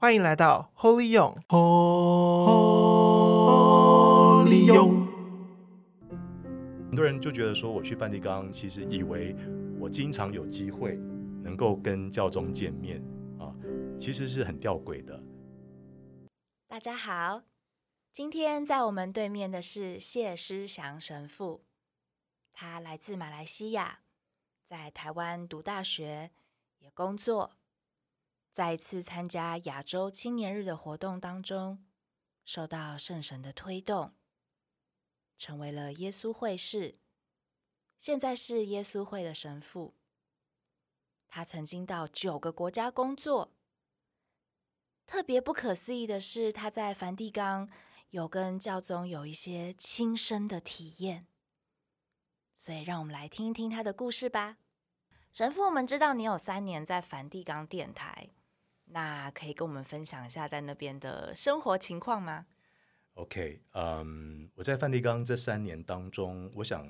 欢迎来到 Holy 勇，Holy 勇。很多人就觉得说，我去梵蒂冈，其实以为我经常有机会能够跟教宗见面啊，其实是很吊诡的。大家好，今天在我们对面的是谢师祥神父，他来自马来西亚，在台湾读大学，也工作。在一次参加亚洲青年日的活动当中，受到圣神的推动，成为了耶稣会士，现在是耶稣会的神父。他曾经到九个国家工作，特别不可思议的是，他在梵蒂冈有跟教宗有一些亲身的体验。所以，让我们来听一听他的故事吧。神父，我们知道你有三年在梵蒂冈电台。那可以跟我们分享一下在那边的生活情况吗？OK，嗯、我在梵蒂冈这三年当中，我想，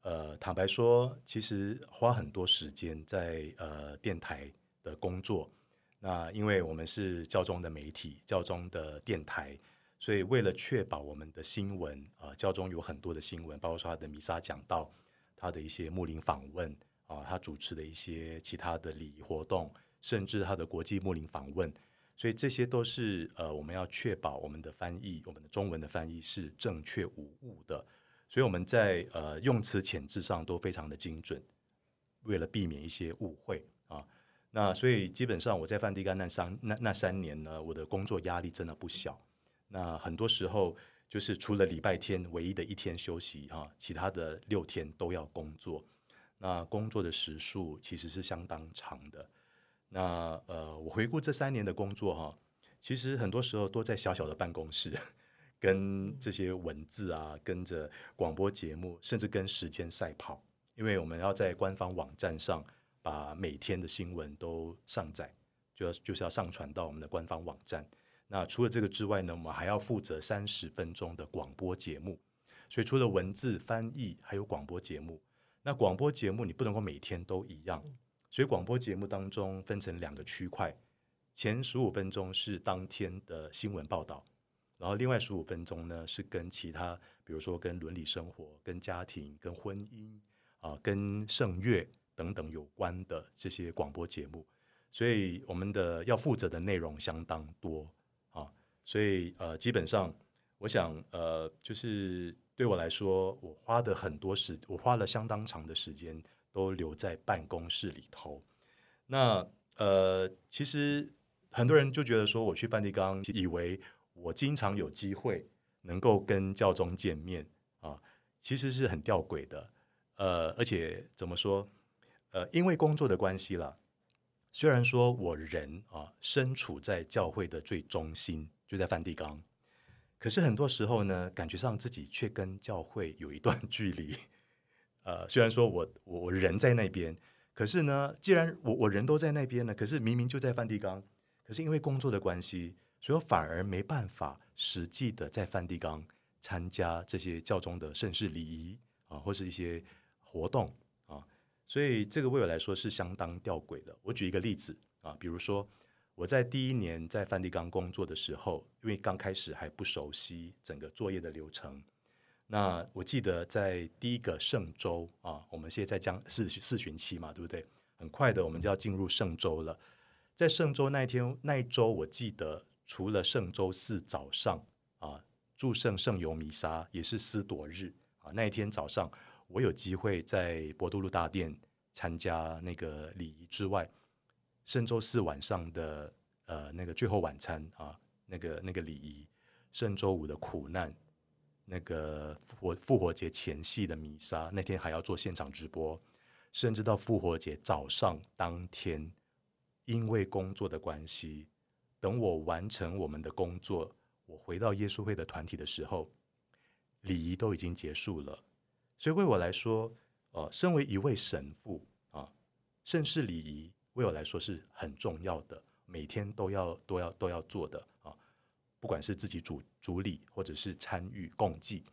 呃，坦白说，其实花很多时间在呃电台的工作。那因为我们是教宗的媒体，教宗的电台，所以为了确保我们的新闻，啊、呃，教宗有很多的新闻，包括说他的弥撒讲道，他的一些牧灵访问，啊、他主持的一些其他的礼仪活动。甚至他的国际牧灵访问，所以这些都是呃，我们要确保我们的翻译，我们的中文的翻译是正确无误的。所以我们在呃用词遣字上都非常的精准，为了避免一些误会啊。那所以基本上我在梵蒂冈那三那那三年呢，我的工作压力真的不小。那很多时候就是除了礼拜天唯一的一天休息啊，其他的六天都要工作。那工作的时数其实是相当长的。那呃，我回顾这三年的工作哈，其实很多时候都在小小的办公室，跟这些文字啊，跟着广播节目，甚至跟时间赛跑，因为我们要在官方网站上把每天的新闻都上载，就要就是要上传到我们的官方网站。那除了这个之外呢，我们还要负责三十分钟的广播节目，所以除了文字翻译，还有广播节目。那广播节目你不能够每天都一样。所以广播节目当中分成两个区块，前十五分钟是当天的新闻报道，然后另外十五分钟呢是跟其他，比如说跟伦理生活、跟家庭、跟婚姻啊、跟圣乐等等有关的这些广播节目。所以我们的要负责的内容相当多啊，所以呃，基本上我想呃，就是对我来说，我花的很多时，我花了相当长的时间。都留在办公室里头。那呃，其实很多人就觉得说，我去梵蒂冈，以为我经常有机会能够跟教宗见面啊，其实是很吊诡的。呃，而且怎么说？呃，因为工作的关系啦，虽然说我人啊身处在教会的最中心，就在梵蒂冈，可是很多时候呢，感觉上自己却跟教会有一段距离。呃，虽然说我我我人在那边，可是呢，既然我我人都在那边呢，可是明明就在梵蒂冈，可是因为工作的关系，所以我反而没办法实际的在梵蒂冈参加这些教宗的圣事礼仪啊，或是一些活动啊，所以这个为我来说是相当吊诡的。我举一个例子啊，比如说我在第一年在梵蒂冈工作的时候，因为刚开始还不熟悉整个作业的流程。那我记得在第一个圣周啊，我们现在将四四旬期嘛，对不对？很快的，我们就要进入圣周了。在圣周那一天那一周，我记得除了圣周四早上啊，祝圣圣油弥撒也是司铎日啊，那一天早上我有机会在博多路大殿参加那个礼仪之外，圣周四晚上的呃那个最后晚餐啊，那个那个礼仪，圣周五的苦难。那个复活复活节前夕的弥撒，那天还要做现场直播，甚至到复活节早上当天，因为工作的关系，等我完成我们的工作，我回到耶稣会的团体的时候，礼仪都已经结束了。所以为我来说，呃，身为一位神父啊，圣事礼仪为我来说是很重要的，每天都要都要都要做的啊。不管是自己主主理，或者是参与共济，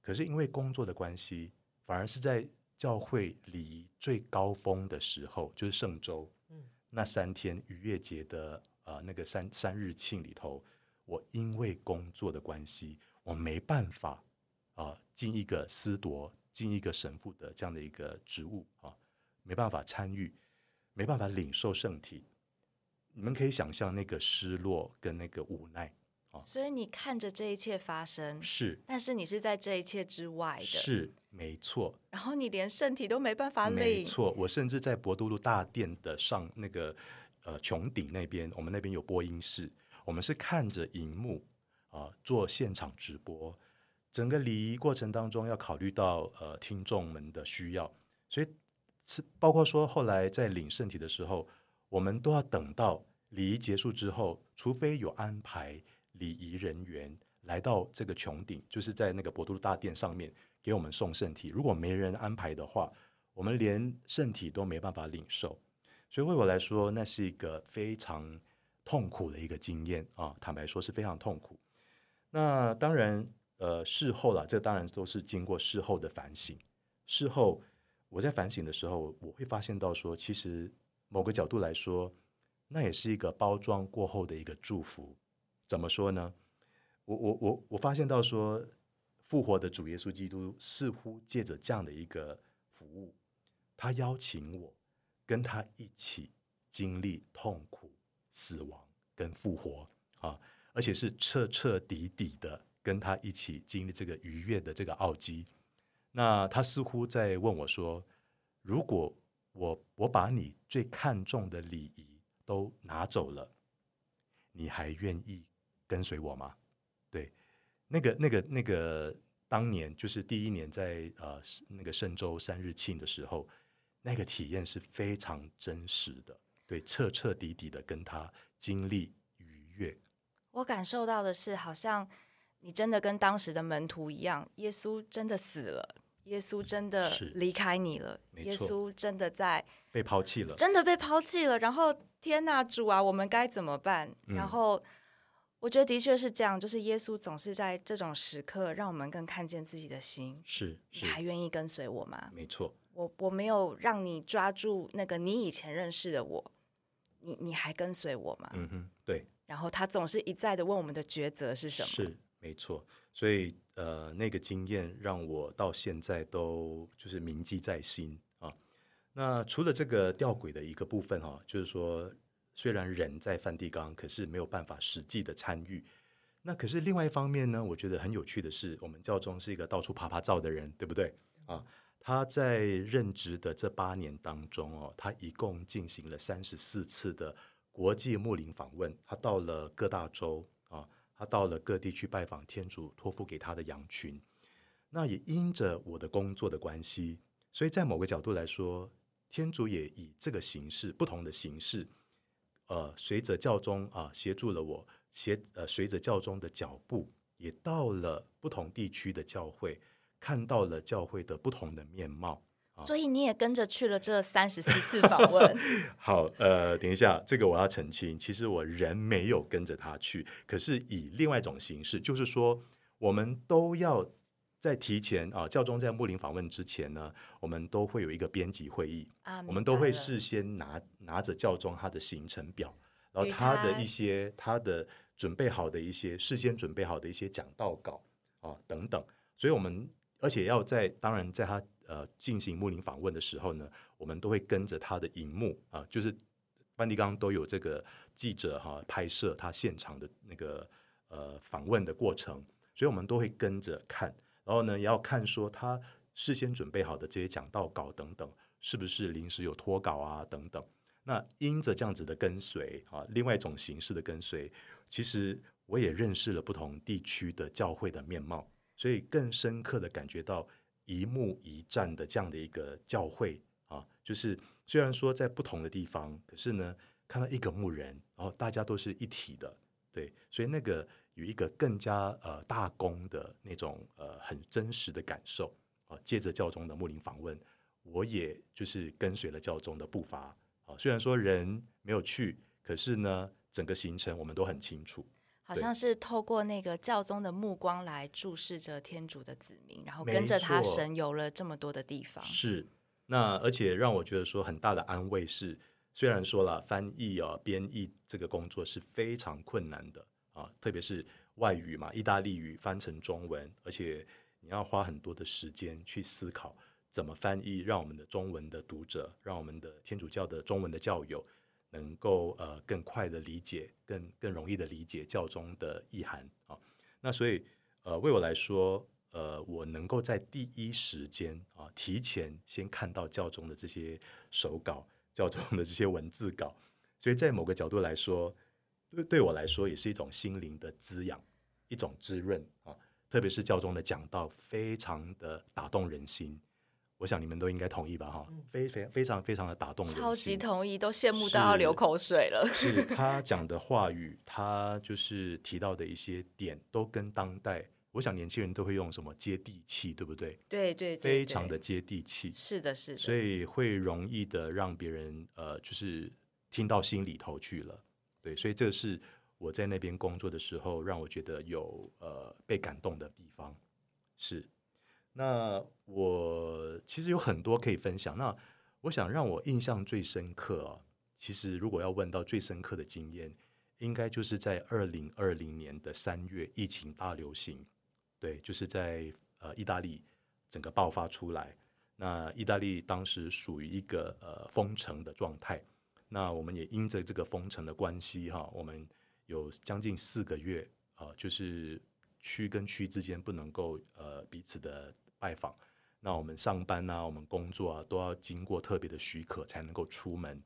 可是因为工作的关系，反而是在教会礼仪最高峰的时候，就是圣周，嗯，那三天逾越节的呃那个三三日庆里头，我因为工作的关系，我没办法啊尽、呃、一个司铎、尽一个神父的这样的一个职务啊、呃，没办法参与，没办法领受圣体。你们可以想象那个失落跟那个无奈啊。所以你看着这一切发生，是，但是你是在这一切之外的，是没错。然后你连圣体都没办法领，没错。我甚至在博多路大殿的上那个呃穹顶那边，我们那边有播音室，我们是看着荧幕啊、呃、做现场直播。整个礼仪过程当中要考虑到呃听众们的需要，所以是包括说后来在领圣体的时候，我们都要等到。礼仪结束之后，除非有安排礼仪人员来到这个穹顶，就是在那个博多禄大殿上面给我们送圣体。如果没人安排的话，我们连圣体都没办法领受。所以为我来说，那是一个非常痛苦的一个经验啊！坦白说，是非常痛苦。那当然，呃，事后了，这当然都是经过事后的反省。事后我在反省的时候，我会发现到说，其实某个角度来说。那也是一个包装过后的一个祝福，怎么说呢？我我我我发现到说，复活的主耶稣基督似乎借着这样的一个服务，他邀请我跟他一起经历痛苦、死亡跟复活啊，而且是彻彻底底的跟他一起经历这个愉悦的这个奥迹。那他似乎在问我说：“如果我我把你最看重的礼仪，都拿走了，你还愿意跟随我吗？对，那个、那个、那个，当年就是第一年在呃那个圣周三日庆的时候，那个体验是非常真实的，对，彻彻底底的跟他经历愉悦。我感受到的是，好像你真的跟当时的门徒一样，耶稣真的死了，耶稣真的离开你了，耶稣真的在被抛弃了，真的被抛弃了，然后。天呐，主啊，我们该怎么办？嗯、然后我觉得的确是这样，就是耶稣总是在这种时刻让我们更看见自己的心。是，是你还愿意跟随我吗？没错，我我没有让你抓住那个你以前认识的我，你你还跟随我吗？嗯哼，对。然后他总是一再的问我们的抉择是什么？是，没错。所以呃，那个经验让我到现在都就是铭记在心啊。那除了这个吊诡的一个部分哈，就是说，虽然人在梵蒂冈，可是没有办法实际的参与。那可是另外一方面呢，我觉得很有趣的是，我们教宗是一个到处爬爬照的人，对不对啊？他在任职的这八年当中哦，他一共进行了三十四次的国际牧灵访问，他到了各大洲啊，他到了各地去拜访天主托付给他的羊群。那也因着我的工作的关系，所以在某个角度来说。天主也以这个形式，不同的形式，呃，随着教宗啊协助了我，协呃随着教宗的脚步，也到了不同地区的教会，看到了教会的不同的面貌。啊、所以你也跟着去了这三十四次访问。好，呃，等一下，这个我要澄清，其实我人没有跟着他去，可是以另外一种形式，就是说我们都要。在提前啊，教宗在牧林访问之前呢，我们都会有一个编辑会议，啊、我们都会事先拿拿着教宗他的行程表，然后他的一些他的准备好的一些事先准备好的一些讲道稿啊等等，所以我们而且要在当然在他呃进行牧灵访问的时候呢，我们都会跟着他的荧幕啊，就是梵蒂冈都有这个记者哈、啊、拍摄他现场的那个呃访问的过程，所以我们都会跟着看。然后呢，也要看说他事先准备好的这些讲道稿等等，是不是临时有脱稿啊等等。那因着这样子的跟随啊，另外一种形式的跟随，其实我也认识了不同地区的教会的面貌，所以更深刻的感觉到一牧一战的这样的一个教会啊，就是虽然说在不同的地方，可是呢，看到一个牧人，然后大家都是一体的，对，所以那个。有一个更加呃大公的那种呃很真实的感受啊，借着教宗的牧灵访问，我也就是跟随了教宗的步伐啊。虽然说人没有去，可是呢，整个行程我们都很清楚。好像是透过那个教宗的目光来注视着天主的子民，然后跟着他神游了这么多的地方。是，那而且让我觉得说很大的安慰是，虽然说了翻译啊、编译这个工作是非常困难的啊，特别是外语嘛，意大利语翻成中文，而且你要花很多的时间去思考怎么翻译，让我们的中文的读者，让我们的天主教的中文的教友能够呃更快的理解，更更容易的理解教宗的意涵啊。那所以呃，为我来说。呃，我能够在第一时间啊，提前先看到教宗的这些手稿、教宗的这些文字稿，所以在某个角度来说，对对我来说也是一种心灵的滋养，一种滋润啊。特别是教宗的讲道，非常的打动人心。我想你们都应该同意吧？哈，非非非常非常的打动人心，超级同意，都羡慕到要流口水了。是，是他讲的话语，他就是提到的一些点，都跟当代。我想年轻人都会用什么接地气，对不对？对对，对，对，非常的接地气。是的，是的。所以会容易的让别人呃，就是听到心里头去了。对，所以这是我在那边工作的时候，让我觉得有呃被感动的地方。是，那我其实有很多可以分享。那我想让我印象最深刻啊，其实如果要问到最深刻的经验，应该就是在二零二零年的三月，疫情大流行。对，就是在呃意大利整个爆发出来，那意大利当时属于一个呃封城的状态，那我们也因着这个封城的关系哈，我们有将近四个月啊、就是区跟区之间不能够呃彼此的拜访，那我们上班啊，我们工作啊，都要经过特别的许可才能够出门。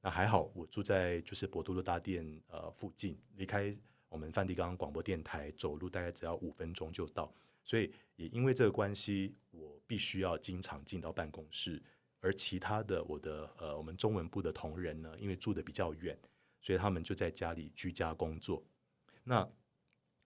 那还好，我住在就是博多路大殿呃附近，离开。我们梵蒂冈广播电台走路大概只要五分钟就到，所以也因为这个关系，我必须要经常进到办公室。而其他的我的呃，我们中文部的同仁呢，因为住的比较远，所以他们就在家里居家工作。那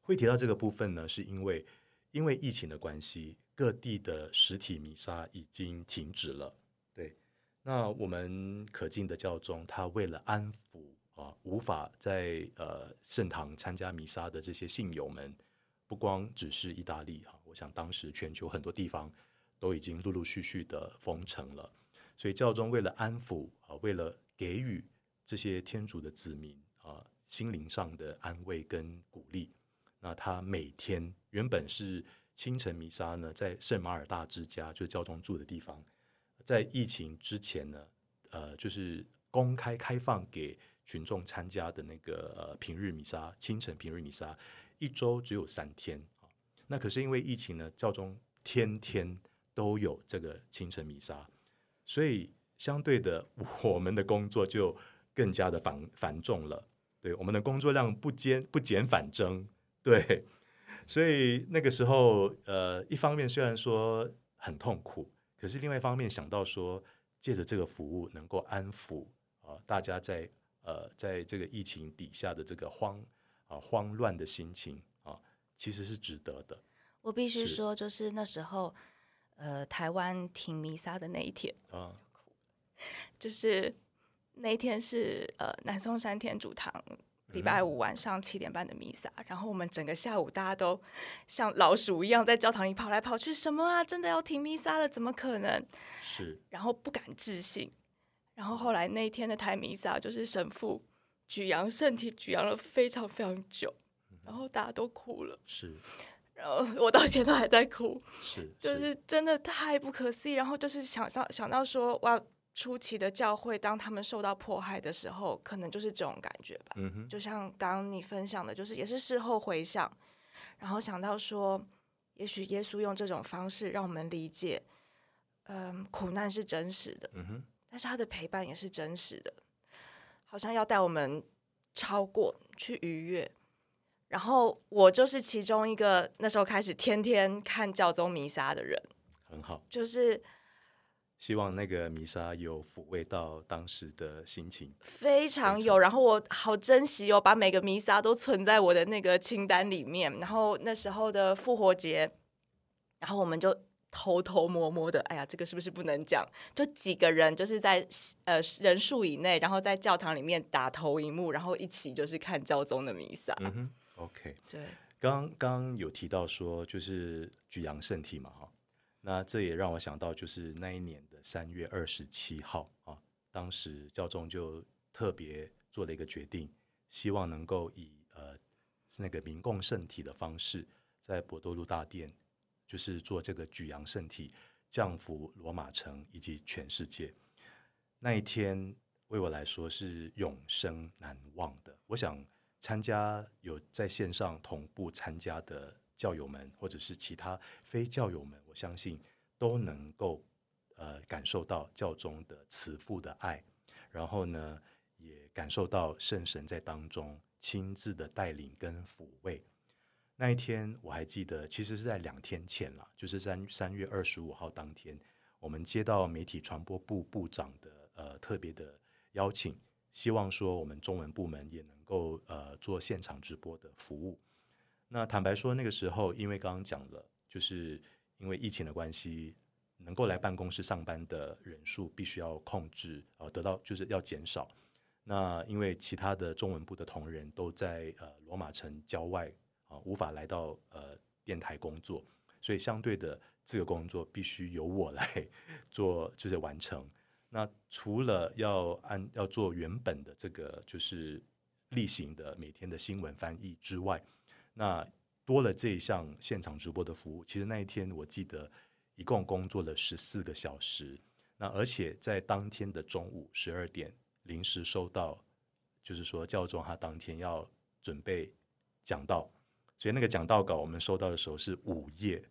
会提到这个部分呢，是因为因为疫情的关系，各地的实体弥撒已经停止了。对，那我们可敬的教宗他为了安抚。啊，无法在呃圣堂参加弥撒的这些信友们，不光只是意大利哈，我想当时全球很多地方都已经陆陆续续的封城了，所以教宗为了安抚啊，为了给予这些天主的子民啊心灵上的安慰跟鼓励，那他每天原本是清晨弥撒呢，在圣马尔大之家，就是教宗住的地方，在疫情之前呢，呃，就是公开开放给。群众参加的那个呃平日弥撒，清晨平日弥撒，一周只有三天。那可是因为疫情呢，教宗天天都有这个清晨弥撒，所以相对的，我们的工作就更加的繁繁重了。对，我们的工作量不减不减反增。对，所以那个时候，呃，一方面虽然说很痛苦，可是另外一方面想到说，借着这个服务能够安抚啊、呃、大家在。呃，在这个疫情底下的这个慌啊、呃、慌乱的心情啊，其实是值得的。我必须说，就是那时候，呃，台湾停弥撒的那一天啊，就是那一天是呃南松山天主堂礼拜五晚上七点半的弥撒，嗯，然后我们整个下午大家都像老鼠一样在教堂里跑来跑去，什么啊，真的要停弥撒了？怎么可能？是，然后不敢置信。然后后来那一天的台弥撒，就是神父举扬圣体，举扬了非常非常久，然后大家都哭了。是，然后 我到现在都还在哭。是，就是真的太不可思议。然后就是想到想到说，哇，初期的教会当他们受到迫害的时候，可能就是这种感觉吧。嗯哼。就像刚刚你分享的，就是也是事后回想，然后想到说，也许耶稣用这种方式让我们理解，嗯，苦难是真实的。嗯哼。但是他的陪伴也是真实的，好像要带我们超过去逾越。然后我就是其中一个那时候开始天天看教宗弥撒的人，很好，就是希望那个弥撒有抚慰到当时的心情，非常有。然后我好珍惜哦，把每个弥撒都存在我的那个清单里面。然后那时候的复活节，然后我们就。偷偷摸摸的，哎呀，这个是不是不能讲？就几个人，就是在呃人数以内，然后在教堂里面打投影幕，然后一起就是看教宗的弥撒。，OK，对。刚刚有提到说，就是举阳圣体嘛，哈，那这也让我想到，就是那一年的三月二十七号啊，当时教宗就特别做了一个决定，希望能够以呃那个民共圣体的方式，在博多路大殿，就是做这个举阳圣体，降服罗马城以及全世界。那一天为我来说是永生难忘的。我想参加有在线上同步参加的教友们，或者是其他非教友们，我相信都能够。呃，感受到教宗的慈父的爱，然后呢，也感受到圣神在当中亲自的带领跟抚慰。那一天我还记得，其实是在两天前了，就是三三月二十五号当天，我们接到媒体传播部部长的呃特别的邀请，希望说我们中文部门也能够呃做现场直播的服务。那坦白说，那个时候因为刚刚讲了，就是因为疫情的关系。能够来办公室上班的人数必须要控制，呃，得到就是要减少。那因为其他的中文部的同仁都在呃罗马城郊外啊，呃，无法来到呃电台工作，所以相对的这个工作必须由我来 做，就是完成。那除了要按要做原本的这个就是例行的每天的新闻翻译之外，那多了这一项现场直播的服务。其实那一天我记得。一共工作了十四个小时，那而且在当天的中午十二点临时收到，就是说教宗他当天要准备讲道，所以那个讲道稿我们收到的时候是午夜，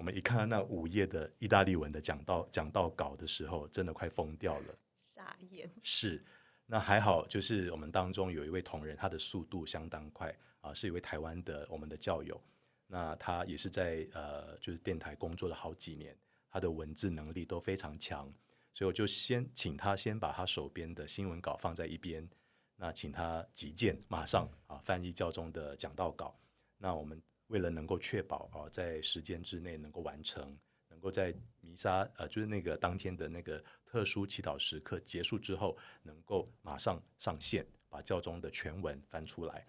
我们一看到那五页的意大利文的讲到讲到稿的时候，真的快疯掉了，傻眼。是，那还好，就是我们当中有一位同仁，他的速度相当快啊，是一位台湾的我们的教友。那他也是在呃，就是电台工作了好几年，他的文字能力都非常强，所以我就先请他先把他手边的新闻稿放在一边，那请他急件马上啊翻译教宗的讲道稿。那我们为了能够确保啊在时间之内能够完成，能够在弥撒呃就是那个当天的那个特殊祈祷时刻结束之后，能够马上上线把教宗的全文翻出来。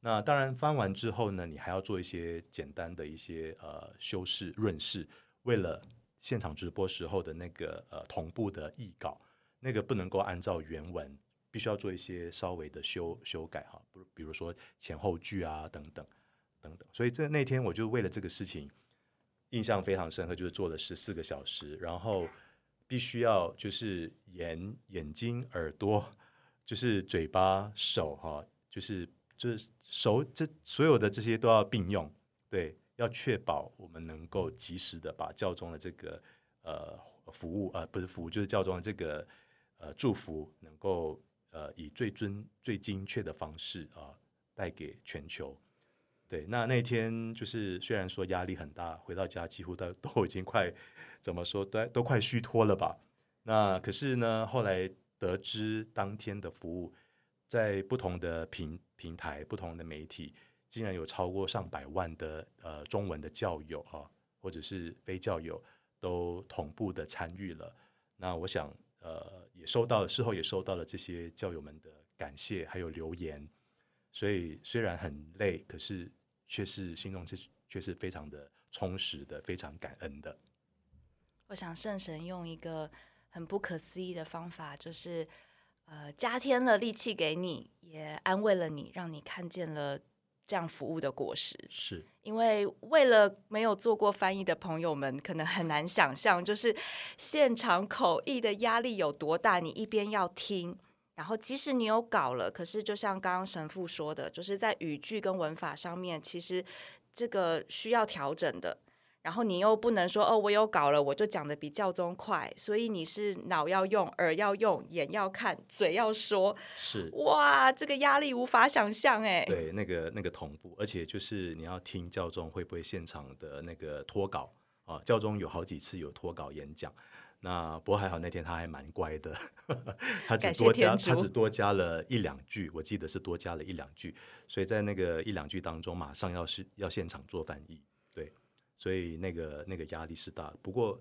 那当然翻完之后呢，你还要做一些简单的一些呃修饰润饰，为了现场直播时候的那个呃同步的译稿，那个不能够按照原文，必须要做一些稍微的修修改哈，不比如说前后句啊等等等等。所以这那天我就为了这个事情印象非常深刻，就是做了十四个小时，然后必须要就是眼眼睛耳朵就是嘴巴手哈，就是。就是手这所有的这些都要并用，对，要确保我们能够及时的把教宗的这个呃服务呃不是服务，就是教宗的这个呃祝福，能够呃以最尊最精确的方式啊、带给全球。对，那那天就是虽然说压力很大，回到家几乎都 都已经快怎么说都都快虚脱了吧。那可是呢，后来得知当天的服务在不同的平。平台不同的媒体，竟然有超过上百万的呃中文的教友啊，或者是非教友，都同步的参与了。那我想呃也收到了，事后也收到了这些教友们的感谢还有留言。所以虽然很累，可是却是心中是却是非常的充实的，非常感恩的。我想圣神用一个很不可思议的方法，就是。呃，加添了力气给你，也安慰了你，让你看见了这样服务的果实。是，因为为了没有做过翻译的朋友们，可能很难想象，就是现场口译的压力有多大。你一边要听，然后即使你有稿了，可是就像刚刚神父说的，就是在语句跟文法上面，其实这个需要调整的。然后你又不能说哦，我有稿了，我就讲的比教宗快，所以你是脑要用，耳要用，眼要看，嘴要说，是哇，这个压力无法想象哎。对，那个那个同步，而且就是你要听教宗会不会现场的那个脱稿啊？教宗有好几次有脱稿演讲，那不过还好那天他还蛮乖的，他只多加他只多加了一两句，我记得是多加了一两句，所以在那个一两句当中，马上要是要现场做翻译。对所以那个那个压力是大，不过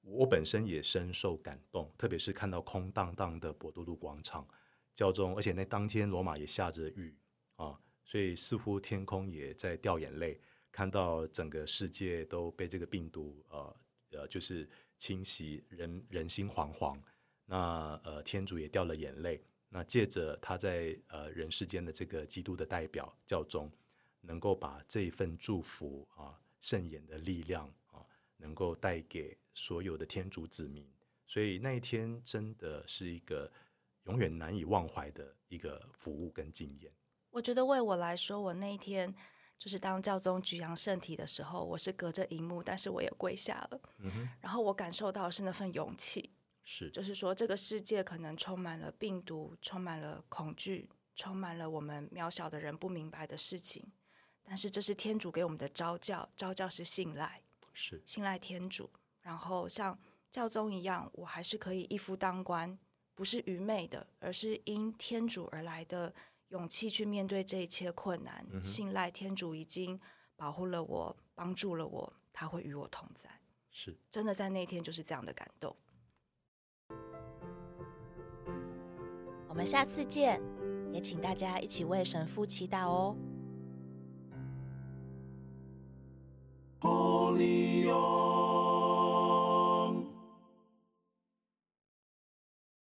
我本身也深受感动，特别是看到空荡荡的博多路广场，教宗，而且那当天罗马也下着雨啊，所以似乎天空也在掉眼泪，看到整个世界都被这个病毒呃呃就是侵袭，人人心惶惶。那呃，天主也掉了眼泪。那借着他在呃人世间的这个基督的代表教宗，能够把这一份祝福啊，圣言的力量啊，能够带给所有的天主子民。所以那一天真的是一个永远难以忘怀的一个服务跟经验。我觉得为我来说，我那一天就是当教宗举扬圣体的时候，我是隔着荧幕，但是我也跪下了。嗯哼。然后我感受到的是那份勇气。是，就是说，这个世界可能充满了病毒，充满了恐惧，充满了我们渺小的人不明白的事情。但是，这是天主给我们的招教，招教是信赖，是信赖天主。然后，像教宗一样，我还是可以一夫当关，不是愚昧的，而是因天主而来的勇气去面对这一切困难信赖天主已经保护了我帮助了我他会与我同在是。真的在那天就是这样的感动。我们下次见也请大家一起为神父祈祷哦。